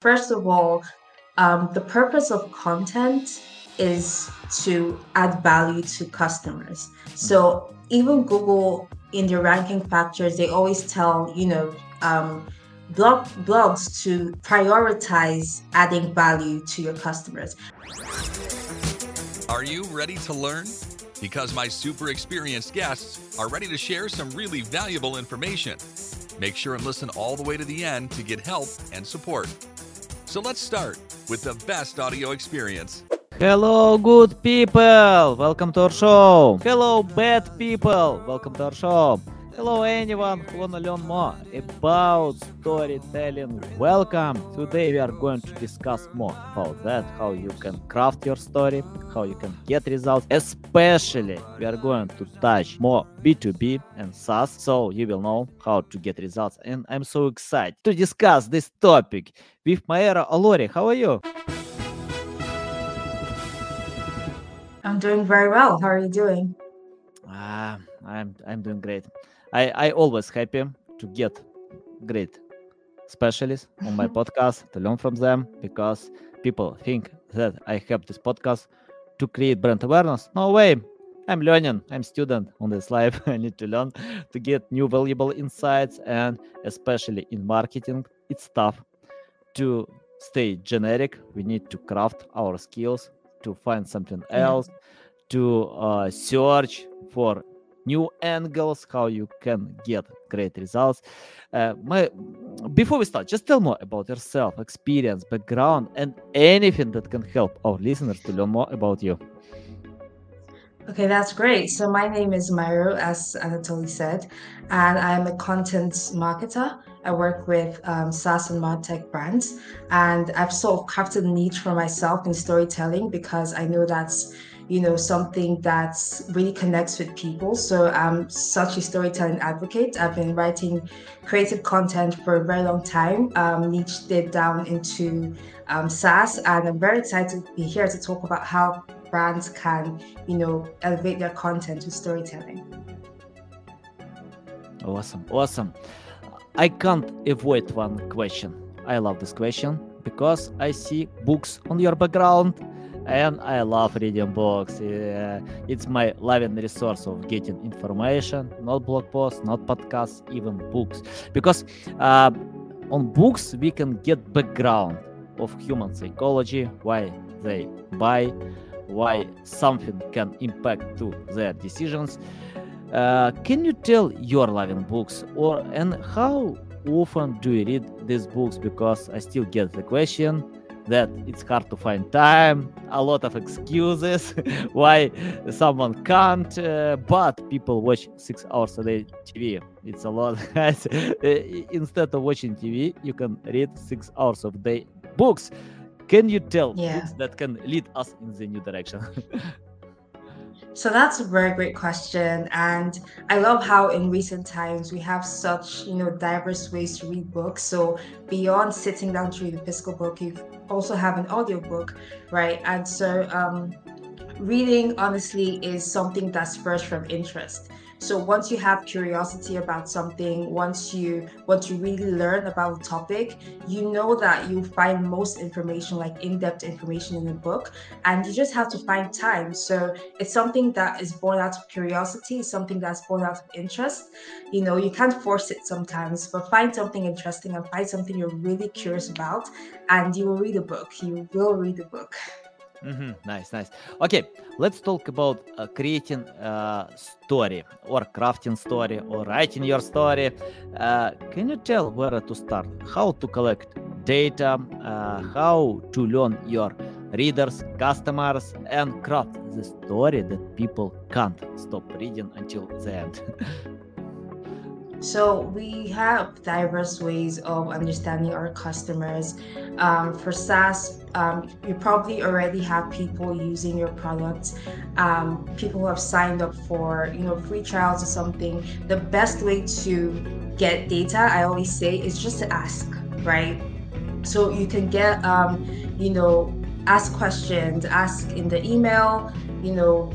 First of all, um, the purpose of content is to add value to customers. So even Google in their ranking factors, they always tell, you know, um, blog blogs to prioritize adding value to your customers. Are you ready to learn? Because my super experienced guests are ready to share some really valuable information. Make sure and listen all the way to the end to get help and support. So let's start with the best audio experience. Hello, good people! Welcome to our show. Hello, bad people! Welcome to our show. Hello, anyone who wanna learn more about storytelling. Welcome. Today we are going to discuss more about that, how you can craft your story, how you can get results. Especially, we are going to touch more B2B and SaaS, so you will know how to get results. And I'm so excited to discuss this topic with Maero Olori. How are you? I'm doing very well. How are you doing? Ah, I'm I'm doing great. I I always happy to get great specialists on my podcast to learn from them because people think that I have this podcast to create brand awareness. No way. I'm learning. I'm student on this life. I need to learn to get new valuable insights and especially in marketing, it's tough to stay generic. We need to craft our skills to find something else, to uh, search for new angles, how you can get great results. Uh, my, before we start, just tell more about yourself, experience, background, and anything that can help our listeners to learn more about you. Okay, that's great. So my name is Maero, as Anatoly said, and I'm a content marketer. I work with um, SaaS and MarTech brands, and I've sort of crafted a niche for myself in storytelling because I know that's you know something that really connects with people. So I'm such a storytelling advocate. I've been writing creative content for a very long time, um, niched it down into um, SaaS, and I'm very excited to be here to talk about how brands can, you know, elevate their content with storytelling. Awesome, awesome. I can't avoid one question. I love this question because I see books on your background and I love reading books. Uh, it's my loving resource of getting information, not blog posts, not podcasts, even books. Because uh, on books we can get background of human psychology, why they buy, why something can impact to their decisions. Uh, can you tell your loving books or and how often do you read these books? Because I still get the question that it's hard to find time, a lot of excuses why someone can't, uh, but people watch six hours a day TV. It's a lot. Instead of watching TV, you can read six hours of day books. Can you tell Yeah. books that can lead us in the new direction? So that's a very great question, and I love how in recent times we have such you know diverse ways to read books. So beyond sitting down to read a physical book, you also have an audiobook, right? And so um, reading honestly is something that spurs from interest. So once you have curiosity about something, once you want to really learn about the topic, you know that you find most information, like in-depth information in a book, and you just have to find time. So it's something that is born out of curiosity, something that's born out of interest. You know, you can't force it sometimes, but find something interesting and find something you're really curious about, and you will read a book. You will read a book. Hmm Nice, nice. Okay, let's talk about uh, creating uh, story or crafting story or writing your story. Uh, can you tell where to start? How to collect data? Uh, how to learn your readers, customers, and craft the story that people can't stop reading until the end? So we have diverse ways of understanding our customers. Um, for SaaS, um, you probably already have people using your product, um, people who have signed up for you know free trials or something. The best way to get data, I always say, is just to ask, right? So you can get um, you know ask questions, ask in the email, you know,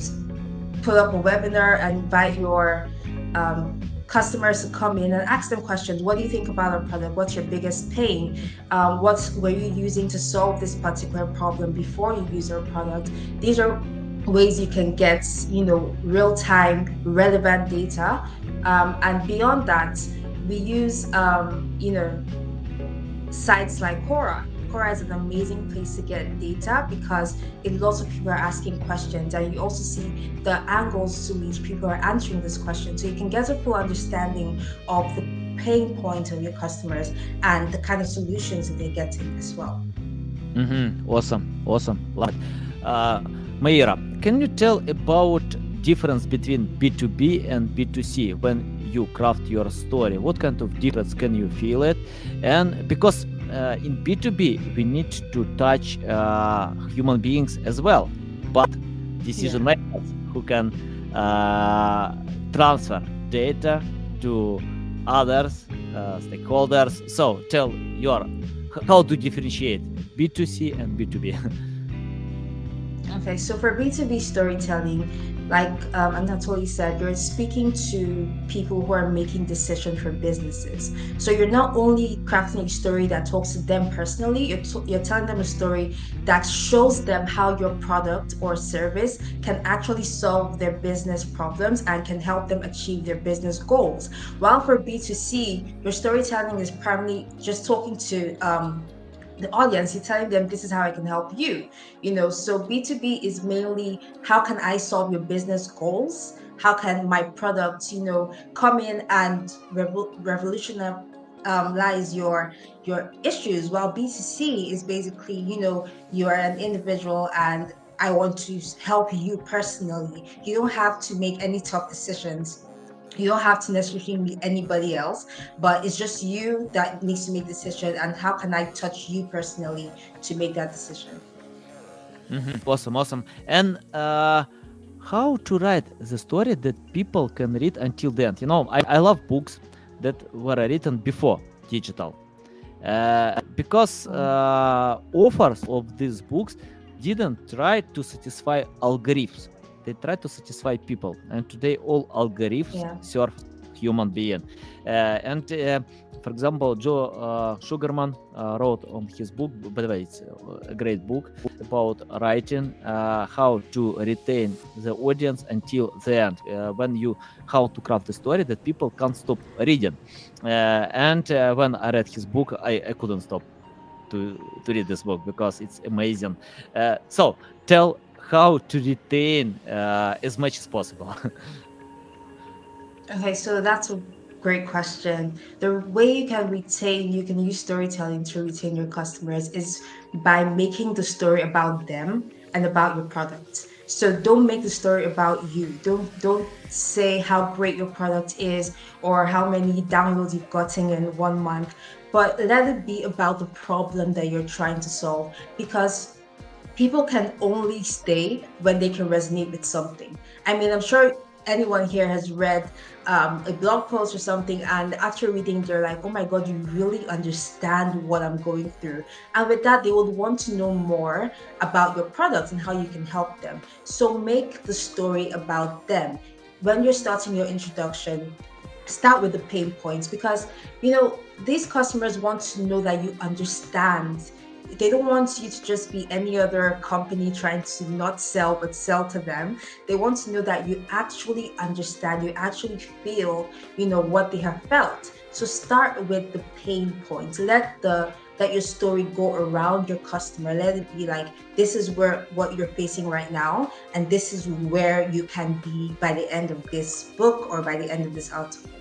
put up a webinar and invite your um, customers to come in and ask them questions. What do you think about our product? What's your biggest pain? Um, what were you using to solve this particular problem before you use our product? These are ways you can get, you know, real-time relevant data. Um, and beyond that, we use, um, you know, sites like Quora Quora is an amazing place to get data because a lot of people are asking questions and you also see the angles to which people are answering this question. So you can get a full understanding of the pain point of your customers and the kind of solutions that they're getting as well. Mm-hmm. Awesome, awesome. Love it. Uh, Maero, can you tell about difference between B2B and B2C when you craft your story? What kind of difference can you feel it? And because uh, in B2B, we need to touch uh, human beings as well, but decision yeah. makers who can uh, transfer data to others, uh, stakeholders. So tell your how to differentiate B2C and B2B. okay, so for B2B storytelling, like um, Anatoly said, you're speaking to people who are making decisions for businesses. So you're not only crafting a story that talks to them personally, you're, t- you're telling them a story that shows them how your product or service can actually solve their business problems and can help them achieve their business goals. While for B2C, your storytelling is primarily just talking to um, the audience you're telling them this is how i can help you you know? So b2b is mainly how can i solve your business goals? How can my product you know come in and revo- revolutionize um, lies your your issues? While b2c is basically you know you're an individual and i want to help you personally. You don't have to make any tough decisions you don't have to necessarily meet anybody else but it's just you that needs to make the decision and how can i touch you personally to make that decision? Mm-hmm. awesome awesome. And uh how to write the story that people can read until the end? You know i, I love books that were written before digital. Uh, because uh, authors of these books didn't try to satisfy algorithms they try to satisfy people and today all algorithms yeah. serve human being. Uh, and uh, for example joe uh, sugarman uh, wrote on his book by the way it's a great book about writing uh, how to retain the audience until the end uh, when you how to craft a story that people can't stop reading. And when i read his book i, I couldn't stop to, to read this book because it's amazing. So tell how to retain uh, as much as possible? okay, so that's a great question. The way you can retain, you can use storytelling to retain your customers is by making the story about them and about your product. So don't make the story about you. Don't don't say how great your product is or how many downloads you've gotten in one month, but let it be about the problem that you're trying to solve because people can only stay when they can resonate with something. I mean, I'm sure anyone here has read um, a blog post or something, and after reading, they're like, oh my God, you really understand what I'm going through. And with that, they would want to know more about your products and how you can help them. So make the story about them. When you're starting your introduction, start with the pain points because, you know, these customers want to know that you understand they don't want you to just be any other company trying to not sell but sell to them. They want to know that you actually understand you actually feel you know what they have felt. So start with the pain points. Let the let your story go around your customer. Let it be like this is where what you're facing right now and this is where you can be by the end of this book or by the end of this article.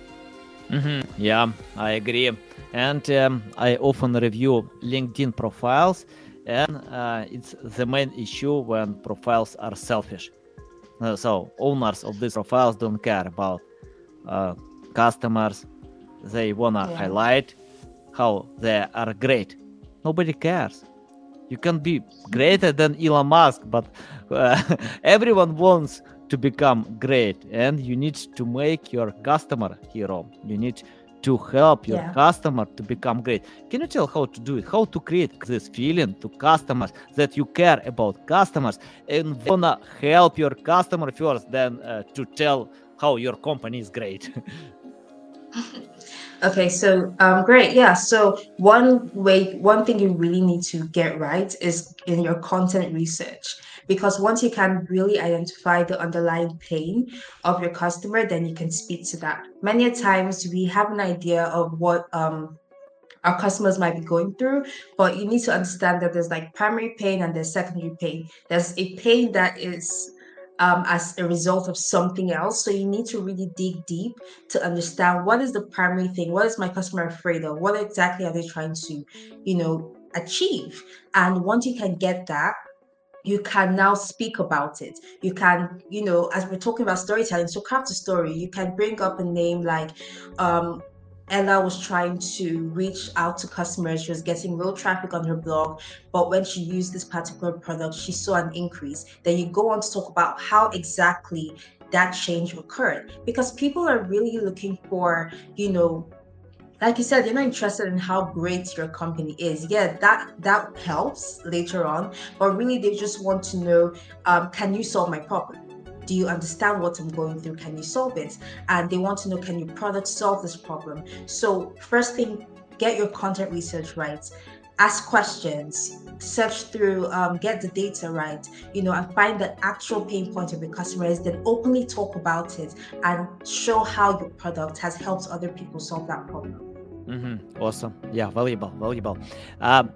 Mm-hmm. yeah i agree and um, I often review LinkedIn profiles, and uh, it's the main issue when profiles are selfish. Uh, so owners of these profiles don't care about uh, customers; they wanna yeah. highlight how they are great. Nobody cares. You can be greater than Elon Musk, but uh, everyone wants to become great, and you need to make your customer hero. You need to help your yeah. customer to become great. Can you tell how to do it? How to create this feeling to customers that you care about customers and wanna help your customer first, then uh, to tell how your company is great. Okay, so um, great. Yeah. So one way, one thing you really need to get right is in your content research, because once you can really identify the underlying pain of your customer, then you can speak to that. Many times we have an idea of what um our customers might be going through, but you need to understand that there's like primary pain and there's secondary pain. There's a pain that is um, as a result of something else. So you need to really dig deep to understand what is the primary thing, what is my customer afraid of, what exactly are they trying to, you know, achieve. And once you can get that, you can now speak about it. You can, you know, as we're talking about storytelling, so craft a story. You can bring up a name like um, Ella was trying to reach out to customers. She was getting real traffic on her blog, but when she used this particular product, she saw an increase. Then you go on to talk about how exactly that change occurred because people are really looking for, you know, like you said, they're not interested in how great your company is. Yeah, that that helps later on, but really they just want to know, um, can you solve my problem? do you understand what i'm going through? Can you solve it? And they want to know can your product solve this problem? So first thing get your content research right. Ask questions. Search through um, get the data right you know and find the actual pain point of your customers then openly talk about it and show how your product has helped other people solve that problem mm-hmm. awesome yeah valuable valuable um,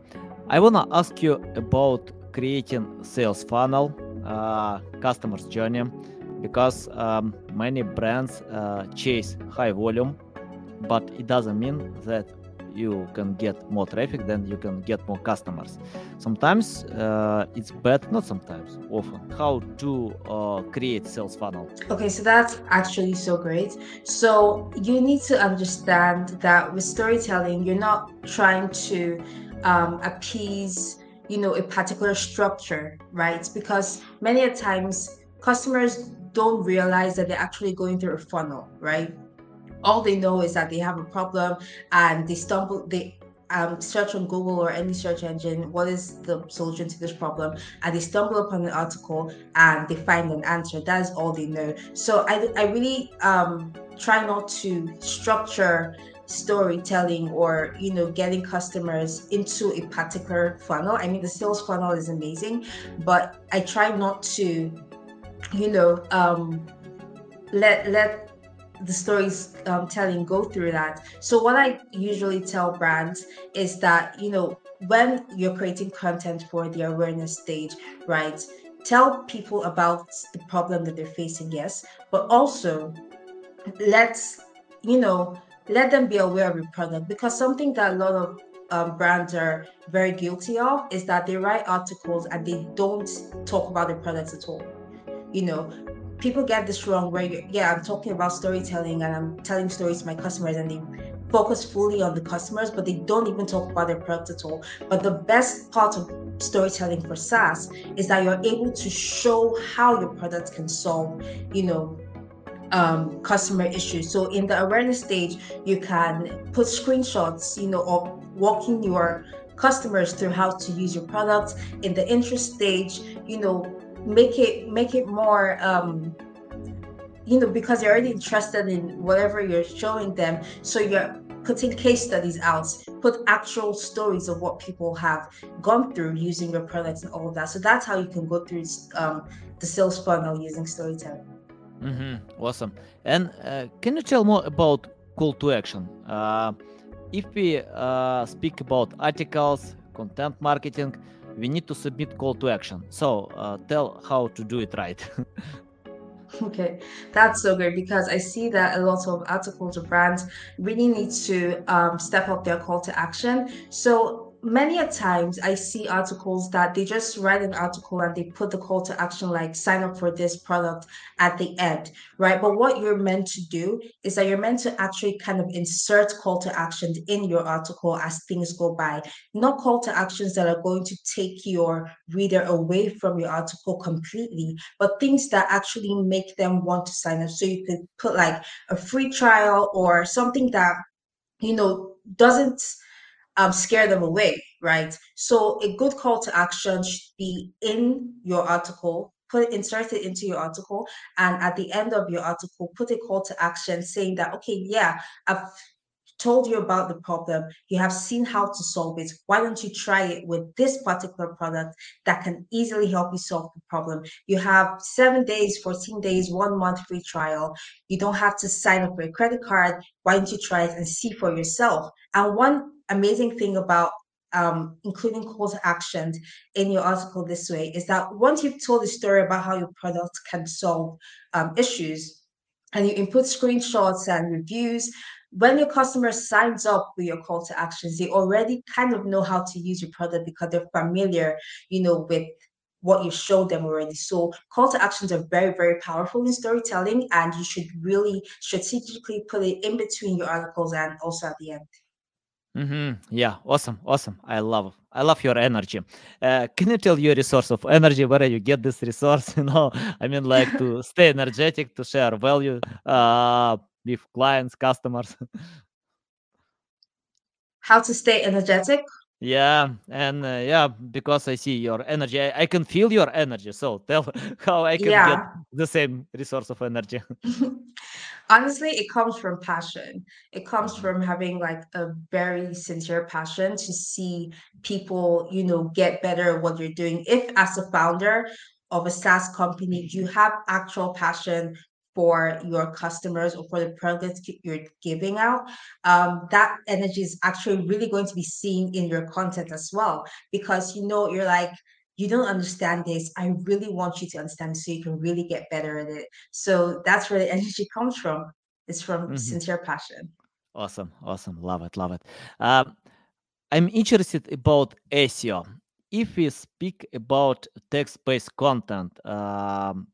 i want to ask you about creating sales funnel uh, customer's journey because um, many brands uh, chase high volume but it doesn't mean that you can get more traffic then you can get more customers. Sometimes uh, it's bad not sometimes often. How to uh, create sales funnel? Okay so that's actually so great. So you need to understand that with storytelling you're not trying to um, appease you know a particular structure right? Because many a times customers don't realize that they're actually going through a funnel right all they know is that they have a problem and they stumble they um, search on Google or any search engine, what is the solution to this problem? And they stumble upon an article and they find an answer. That's all they know. So I, I really um, try not to structure storytelling or you know getting customers into a particular funnel i mean the sales funnel is amazing but i try not to you know um let let the stories um, telling go through that so what i usually tell brands is that you know when you're creating content for the awareness stage right tell people about the problem that they're facing yes but also let's you know let them be aware of your product because something that a lot of um, brands are very guilty of is that they write articles and they don't talk about their products at all. You know, people get this wrong where, you, yeah, I'm talking about storytelling and I'm telling stories to my customers and they focus fully on the customers, but they don't even talk about their product at all. But the best part of storytelling for SaaS is that you're able to show how your product can solve, you know, um, customer issues. So in the awareness stage, you can put screenshots, you know, of walking your customers through how to use your product. In the interest stage, you know, make it make it more um, you know because you're already interested in whatever you're showing them so you're putting case studies out put actual stories of what people have gone through using your products and all of that so that's how you can go through um, the sales funnel using storytelling Mm-hmm. Awesome. And uh, can you tell more about call to action? Uh, if we uh, speak about articles, content marketing, we need to submit call to action. So uh, tell how to do it right. Okay, that's so great because I see that a lot of articles or brands really need to um, step up their call to action. So many a times I see articles that they just write an article and they put the call to action like sign up for this product at the end, right? But what you're meant to do is that you're meant to actually kind of insert call to actions in your article as things go by, not call to actions that are going to take your reader away from your article completely, but things that actually make them want to sign up. So you could put like a free trial or something that you know doesn't um, scare them away, right? So a good call to action should be in your article put insert it into your article and at the end of your article put a call to action saying that okay yeah i've told you about the problem. You have seen how to solve it. Why don't you try it with this particular product that can easily help you solve the problem? You have seven days 14 days one month free trial. You don't have to sign up for a credit card. Why don't you try it and see for yourself? And one amazing thing about um, including call to actions in your article this way is that once you've told the story about how your product can solve um, issues and you input screenshots and reviews when your customer signs up with your call to actions they already kind of know how to use your product because they're familiar you know with what you showed them already. So call to actions are very very powerful in storytelling and you should really strategically put it in between your articles and also at the end Mm-hmm. Yeah, awesome, awesome. I love, I love your energy. Uh, can you tell your resource of energy where do you get this resource? You know, I mean, like to stay energetic, to share value uh, with clients, customers. How to stay energetic? Yeah, and uh, yeah, because I see your energy, I, I, can feel your energy. So tell how I can yeah. get the same resource of energy. Honestly, it comes from passion. It comes mm-hmm. from having like a very sincere passion to see people, you know, get better at what you're doing. If as a founder of a SaaS company, you have actual passion for your customers or for the products you're giving out, um, that energy is actually really going to be seen in your content as well. Because you know, you're like, you don't understand this. I really want you to understand so you can really get better at it. So that's where the energy comes from. It's from mm-hmm. sincere passion. Awesome. Awesome. Love it. Love it. Um, I'm interested about SEO. If we speak about text-based content, um,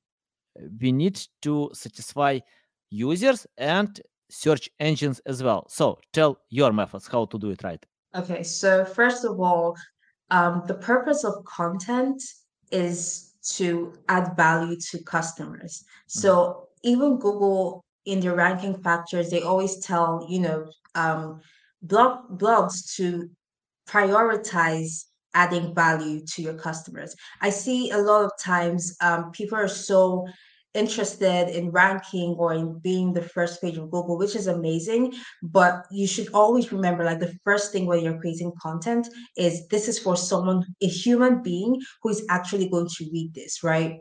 we need to satisfy users and search engines as well. So tell your methods how to do it right. Okay, so first of all, um, the purpose of content is to add value to customers. So mm-hmm. even Google in their ranking factors, they always tell, you know, um, blog blogs to prioritize adding value to your customers. I see a lot of times um, people are so interested in ranking or in being the first page of Google, which is amazing. But you should always remember like the first thing when you're creating content is this is for someone, a human being who is actually going to read this, right?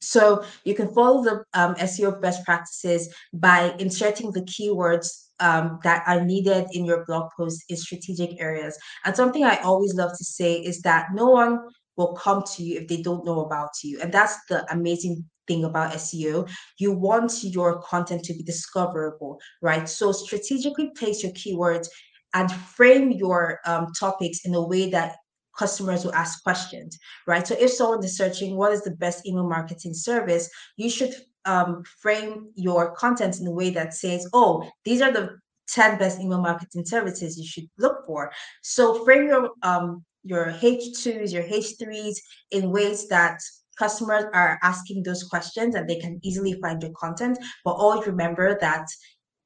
So you can follow the um, SEO best practices by inserting the keywords um, that are needed in your blog post in strategic areas. And something I always love to say is that no one will come to you if they don't know about you. And that's the amazing thing about SEO. You want your content to be discoverable, right? So strategically place your keywords and frame your um, topics in a way that customers will ask questions, right? So if someone is searching what is the best email marketing service, you should um, frame your content in a way that says, oh, these are the 10 best email marketing services you should look for. So frame your um, your H2s, your H3s in ways that customers are asking those questions and they can easily find your content. But always remember that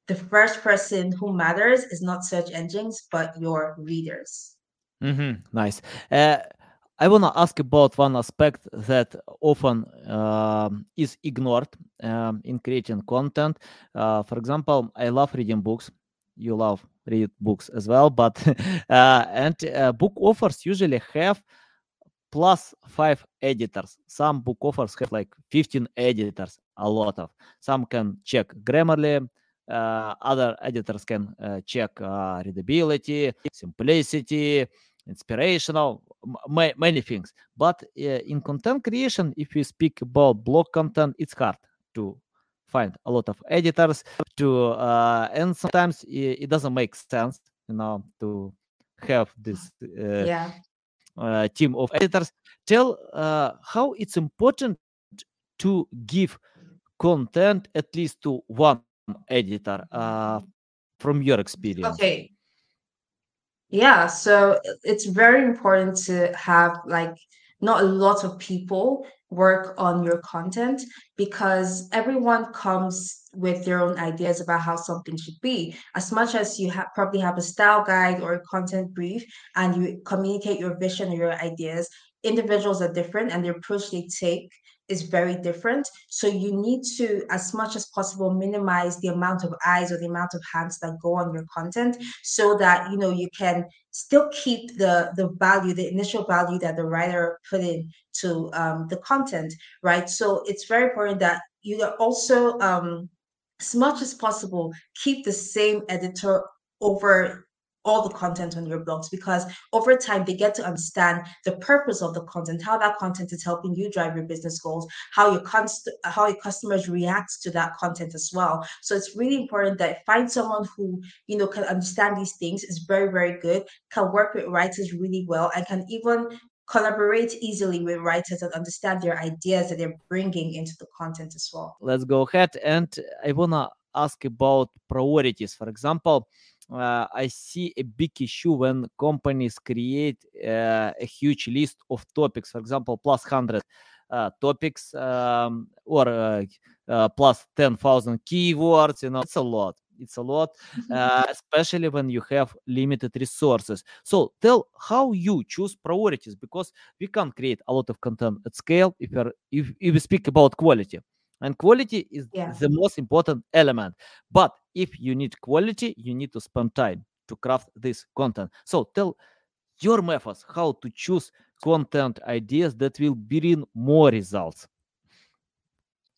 the first person who matters is not search engines, but your readers. Mm-hmm. Nice. Uh, I want to ask about one aspect that often uh, is ignored um, in creating content. Uh, for example, I love reading books. You love read books as well, but uh, and uh, book offers usually have plus five editors. Some book offers have like 15 editors, a lot of. Some can check Grammarly, uh, other editors can uh, check uh, readability, simplicity, inspirational, m- many things. But uh, in content creation, if we speak about blog content, it's hard to find a lot of editors to, uh, and sometimes it, it, doesn't make sense, you know, to have this uh, yeah team of editors tell uh, how it's important to give content at least to one editor uh, from your experience. Okay. Yeah so it's very important to have like not a lot of people work on your content because everyone comes with their own ideas about how something should be. As much as you have probably have a style guide or a content brief and you communicate your vision or your ideas individuals are different and the approach they take is very different. So you need to, as much as possible, minimize the amount of eyes or the amount of hands that go on your content so that you know you can still keep the the value, the initial value that the writer put in to um, the content, right? So it's very important that you also um, as much as possible keep the same editor over all the content on your blogs because over time they get to understand the purpose of the content how that content is helping you drive your business goals how your const- how your customers react to that content as well. So it's really important that find someone who you know can understand these things is very very good can work with writers really well and can even collaborate easily with writers and understand their ideas that they're bringing into the content as well. Let's go ahead and i want to ask about priorities. For example uh, I see a big issue when companies create uh, a huge list of topics, for example, plus 100 uh, topics um, or uh, uh, plus 10,000 keywords. You know, it's a lot. It's a lot, uh, especially when you have limited resources. So tell how you choose priorities because we can't create a lot of content at scale if, you're, if, if we speak about quality and quality is yeah. the most important element but if you need quality you need to spend time to craft this content. So tell your methods how to choose content ideas that will bring more results.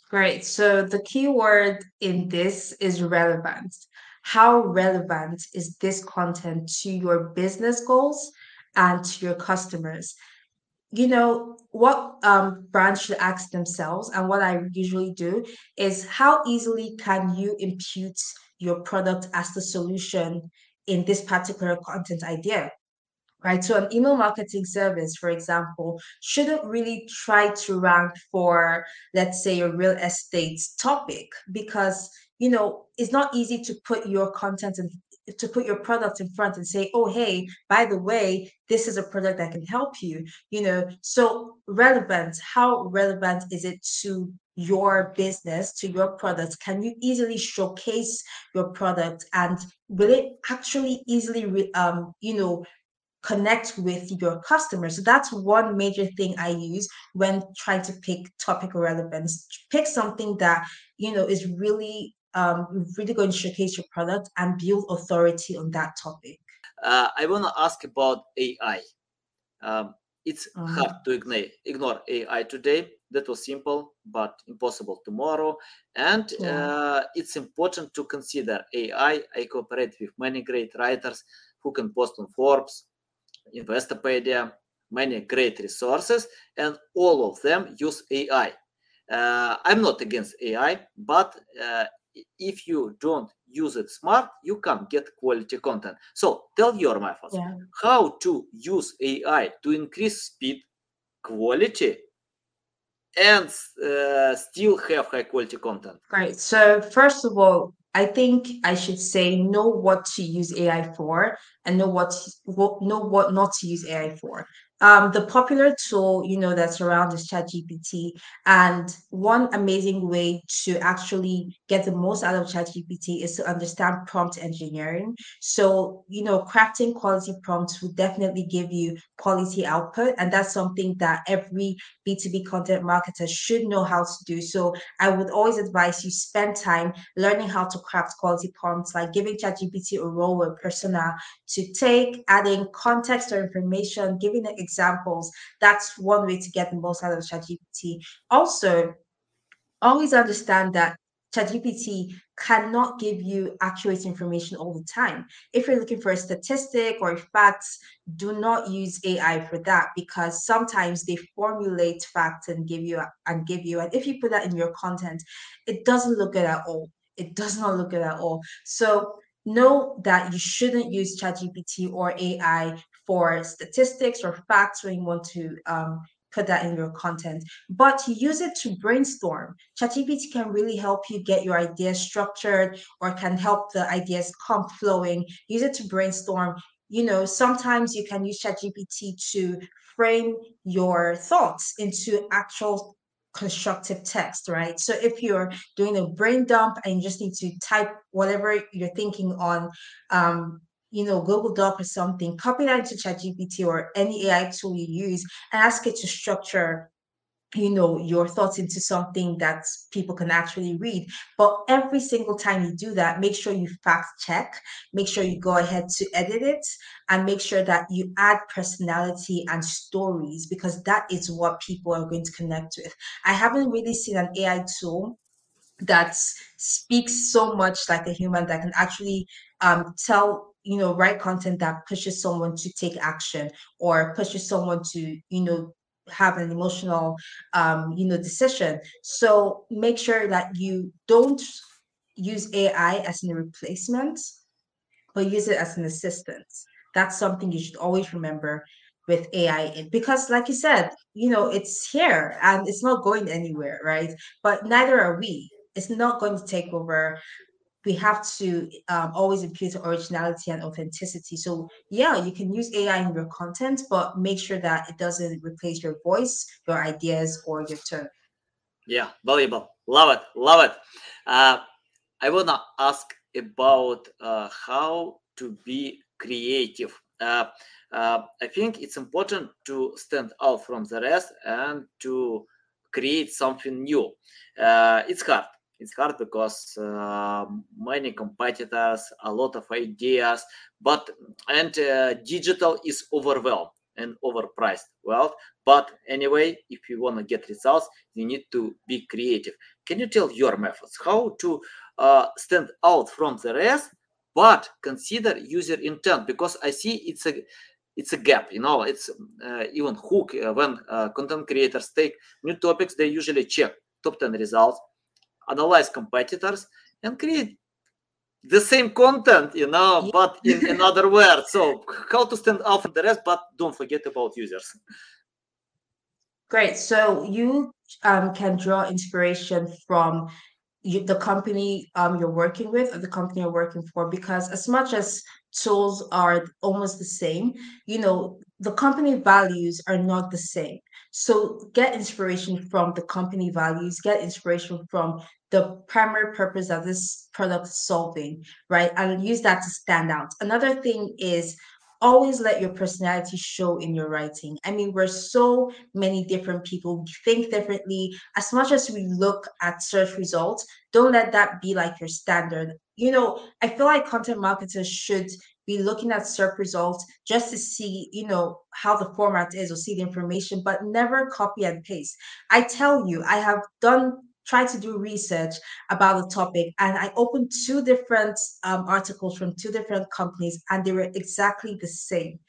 Great. So the key word in this is relevance. How relevant is this content to your business goals and to your customers? You know what um, brands should ask themselves and what i usually do is how easily can you impute your product as the solution in this particular content idea right so an email marketing service for example shouldn't really try to rank for let's say a real estate topic because you know it's not easy to put your content and to put your product in front and say, oh, hey, by the way, this is a product that can help you, you know. So relevant, how relevant is it to your business, to your product? Can you easily showcase your product and will it actually easily, re- um, you know, connect with your customers. So that's one major thing I use when trying to pick topic relevance. Pick something that you know is really um, really going to showcase your product and build authority on that topic. Uh, I want to ask about AI. Um, it's uh-huh. hard to ignore, ignore AI today. That was simple, but impossible tomorrow. And yeah. uh, it's important to consider AI. I cooperate with many great writers who can post on Forbes, Investopedia, many great resources, and all of them use AI. Uh, I'm not against AI, but uh, if you don't use it smart, you can't get quality content. So tell your methods yeah. how to use AI to increase speed, quality, and uh, still have high quality content. Right. So first of all, I think I should say know what to use AI for and know what, what know what not to use AI for. Um, the popular tool, you know, that's around is ChatGPT. And one amazing way to actually get the most out of ChatGPT is to understand prompt engineering. So, you know, crafting quality prompts will definitely give you quality output. And that's something that every B2B content marketer should know how to do. So I would always advise you spend time learning how to craft quality prompts, like giving ChatGPT a role or persona to take, adding context or information, giving examples. That's one way to get the most out of ChatGPT. Also, always understand that ChatGPT cannot give you accurate information all the time. If you're looking for a statistic or facts, do not use AI for that because sometimes they formulate facts and give you and give you. And if you put that in your content, it doesn't look good at all. It does not look good at all. So know that you shouldn't use ChatGPT or AI for statistics or facts when you want to um, put that in your content, but use it to brainstorm. ChatGPT can really help you get your ideas structured or can help the ideas come flowing. Use it to brainstorm. You know, sometimes you can use ChatGPT to frame your thoughts into actual constructive text, right? So if you're doing a brain dump and you just need to type whatever you're thinking on, um, you know, Google Doc or something, copy that into ChatGPT or any AI tool you use and ask it to structure you know your thoughts into something that people can actually read. But every single time you do that make sure you fact check make sure you go ahead to edit it and make sure that you add personality and stories because that is what people are going to connect with. I haven't really seen an ai tool that speaks so much like a human that can actually um, tell you know write content that pushes someone to take action or pushes someone to you know have an emotional um, you know decision. So make sure that you don't use ai as a replacement but use it as an assistant that's something you should always remember with ai because like you said you know it's here and it's not going anywhere right? But neither are we. It's not going to take over we have to um, always impute originality and authenticity. So yeah, you can use AI in your content, but make sure that it doesn't replace your voice, your ideas, or your tone. Yeah, valuable. Love it. Love it. Uh, I wanna ask about uh, how to be creative. Uh, uh, I think it's important to stand out from the rest and to create something new. Uh, it's hard it's hard because uh, many competitors a lot of ideas but and uh, digital is overwhelmed and overpriced. Well but anyway if you want to get results you need to be creative. Can you tell your methods? How to uh, stand out from the rest but consider user intent? Because i see it's a it's a gap you know it's uh, even hook uh, when uh, content creators take new topics they usually check top 10 results analyze competitors and create the same content, you know, but in another word. So how to stand out from the rest, but don't forget about users. Great. So you um, can draw inspiration from you, the company um, you're working with or the company you're working for, because as much as tools are almost the same, you know, the company values are not the same. So get inspiration from the company values, get inspiration from the primary purpose of this product solving, right? And use that to stand out. Another thing is always let your personality show in your writing. I mean, we're so many different people, we think differently. As much as we look at search results, don't let that be like your standard. You know, I feel like content marketers should be looking at search results just to see, you know, how the format is or see the information, but never copy and paste. I tell you, I have done tried to do research about the topic and I opened two different um, articles from two different companies and they were exactly the same.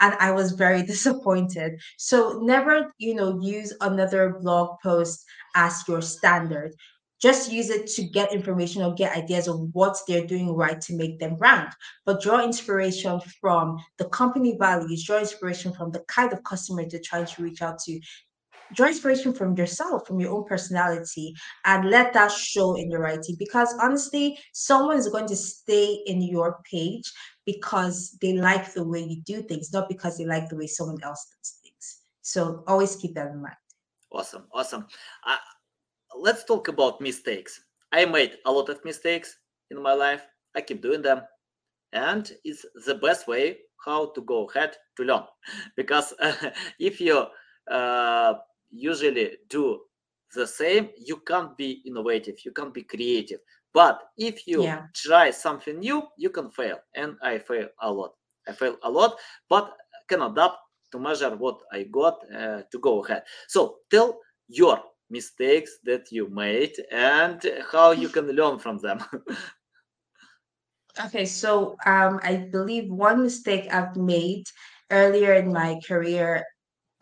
And I was very disappointed. So never, you know, use another blog post as your standard. Just use it to get information or get ideas of what they're doing right to make them rank. But draw inspiration from the company values, draw inspiration from the kind of customer they're trying to reach out to draw inspiration from yourself, from your own personality, and let that show in your writing. Because honestly, someone is going to stay in your page because they like the way you do things, not because they like the way someone else does things. So always keep that in mind. Awesome, awesome. Uh, let's talk about mistakes. I made a lot of mistakes in my life. I keep doing them, and it's the best way how to go ahead to learn. Because uh, if you uh, usually do the same you can't be innovative you can't be creative. But if you yeah. try something new you can fail. And i fail a lot. I fail a lot but can adapt to measure what i got uh, to go ahead. So tell your mistakes that you made and how you can learn from them. Okay so um, i believe one mistake i've made earlier in my career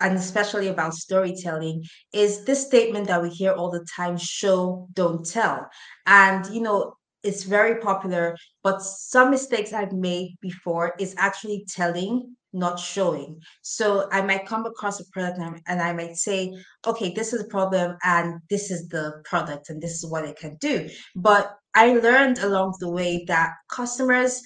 and especially about storytelling is this statement that we hear all the time show don't tell. And you know it's very popular but some mistakes i've made before is actually telling not showing. So i might come across a product and i might say okay this is a problem and this is the product and this is what it can do. But i learned along the way that customers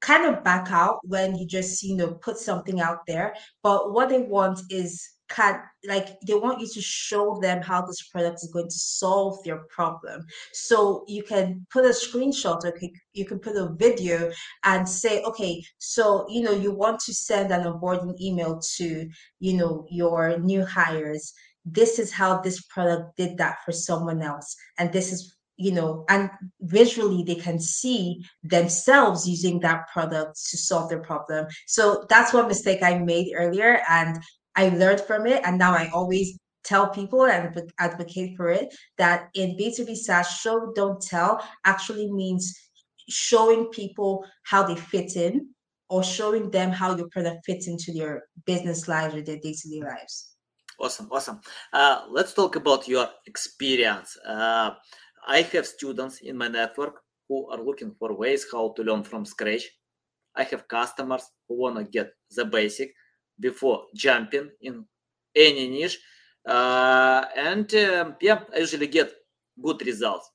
kind of back out when you just you know put something out there but what they want is can like they want you to show them how this product is going to solve their problem. So you can put a screenshot okay you can put a video and say okay so you know you want to send an onboarding email to you know your new hires. This is how this product did that for someone else and this is you know and visually they can see themselves using that product to solve their problem so that's one mistake i made earlier and I learned from it, and now I always tell people and advocate for it that in B2B SaaS, show, don't tell actually means showing people how they fit in or showing them how your product fits into their business lives or their day-to-day lives. Awesome, awesome. Uh, let's talk about your experience. Uh, I have students in my network who are looking for ways how to learn from scratch. I have customers who want to get the basic before jumping in any niche. Uh, and um, yeah, I usually get good results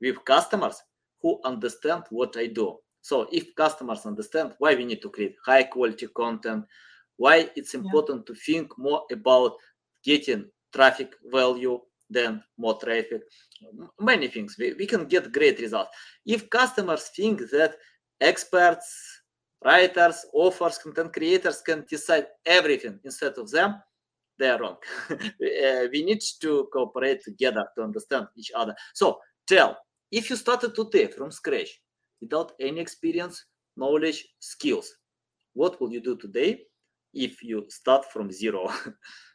with customers who understand what I do. So if customers understand why we need to create high quality content, why it's important yeah. to think more about getting traffic value than more traffic, many things, we, we can get great results. If customers think that experts writers, authors, content creators can decide everything instead of them, they are wrong. Uh, we need to cooperate together to understand each other. So tell, if you started today from scratch without any experience, knowledge, skills, what will you do today if you start from zero?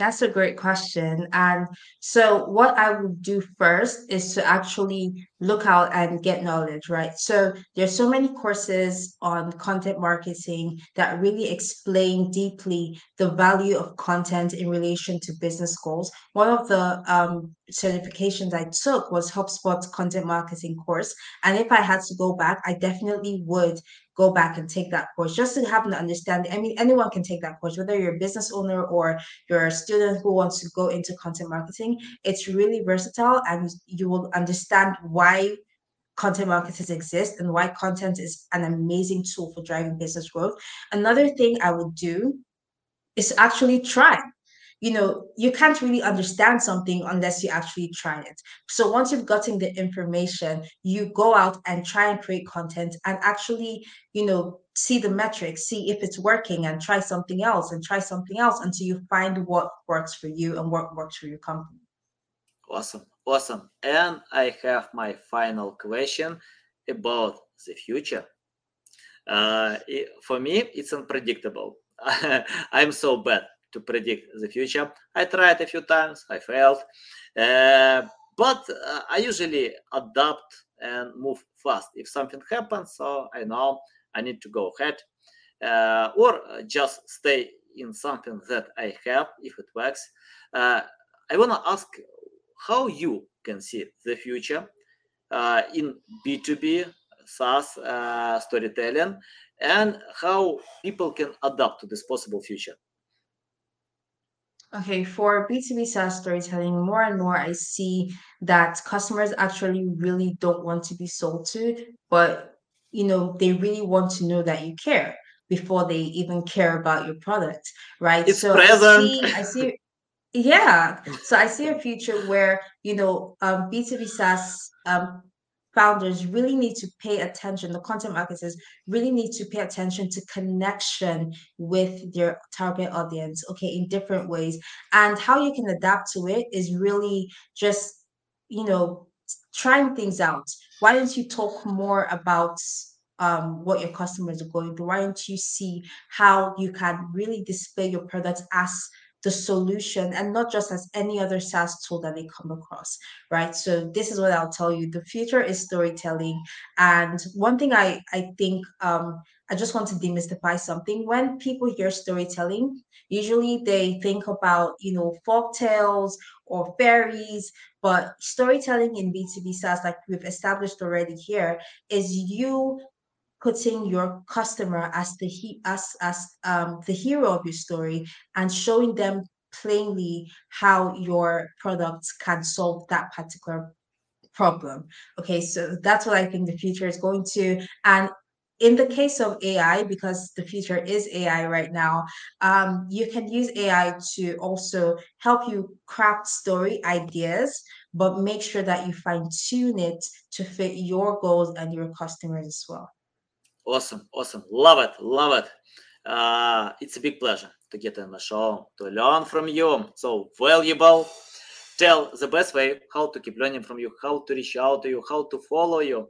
That's a great question. And so, what I would do first is to actually look out and get knowledge, right? So, there's so many courses on content marketing that really explain deeply the value of content in relation to business goals. One of the um, certifications I took was HubSpot's content marketing course. And if I had to go back, I definitely would go back and take that course just to have an understanding. I mean, anyone can take that course, whether you're a business owner or you're a student who wants to go into content marketing. It's really versatile and you will understand why content marketers exist and why content is an amazing tool for driving business growth. Another thing I would do is actually try. You know you can't really understand something unless you actually try it. So once you've gotten the information you go out and try and create content and actually you know see the metrics see if it's working and try something else and try something else until you find what works for you and what works for your company. Awesome awesome and i have my final question about the future uh, for me it's unpredictable i'm so bad to predict the future. I tried a few times, I failed, uh, but uh, I usually adapt and move fast. If something happens, so I know I need to go ahead uh, or just stay in something that I have if it works. Uh, I want to ask how you can see the future uh, in B2B SaaS uh, storytelling and how people can adapt to this possible future. Okay, for B2B SaaS storytelling, more and more I see that customers actually really don't want to be sold to, but you know, they really want to know that you care before they even care about your product, right? It's so present. I see, I see yeah. So I see a future where, you know, um, B2B SaaS um, founders really need to pay attention, the content marketers really need to pay attention to connection with their target audience, okay, in different ways. And how you can adapt to it is really just, you know, trying things out. Why don't you talk more about um, what your customers are going through? Why don't you see how you can really display your products as the solution and not just as any other SaaS tool that they come across, right? So this is what I'll tell you. The future is storytelling. And one thing I, I think um, I just want to demystify something. When people hear storytelling, usually they think about, you know, folk tales or fairies, but storytelling in B2B SaaS, like we've established already here, is you putting your customer as the he as as um, the hero of your story and showing them plainly how your product can solve that particular problem okay so that's what i think the future is going to and in the case of AI, because the future is AI right now, um, you can use AI to also help you craft story ideas, but make sure that you fine tune it to fit your goals and your customers as well. Awesome, awesome. Love it, love it. Uh, it's a big pleasure to get on the show, to learn from you. So valuable. Tell the best way how to keep learning from you, how to reach out to you, how to follow you.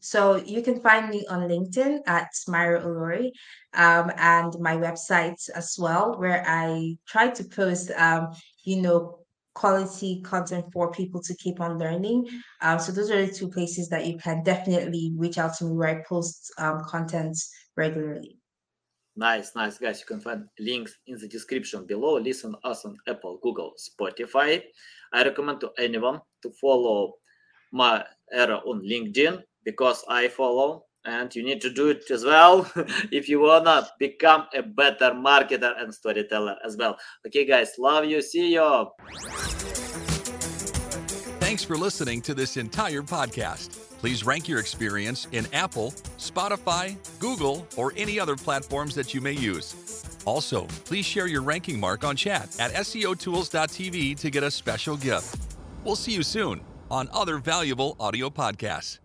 So you can find me on LinkedIn at Maero Olori um, and my website as well, where I try to post, um, you know, quality content for people to keep on learning. Um, so those are the two places that you can definitely reach out to me where I post um, content regularly. Nice, nice, guys. You can find links in the description below. Listen us on Apple, Google, Spotify. I recommend to anyone to follow my era on LinkedIn because I follow and you need to do it as well if you wanna become a better marketer and storyteller as well. Okay, guys, love you. See you. Thanks for listening to this entire podcast. Please rank your experience in Apple, Spotify, Google, or any other platforms that you may use. Also, please share your ranking mark on chat at SEOtools.tv to get a special gift. We'll see you soon on other valuable audio podcasts.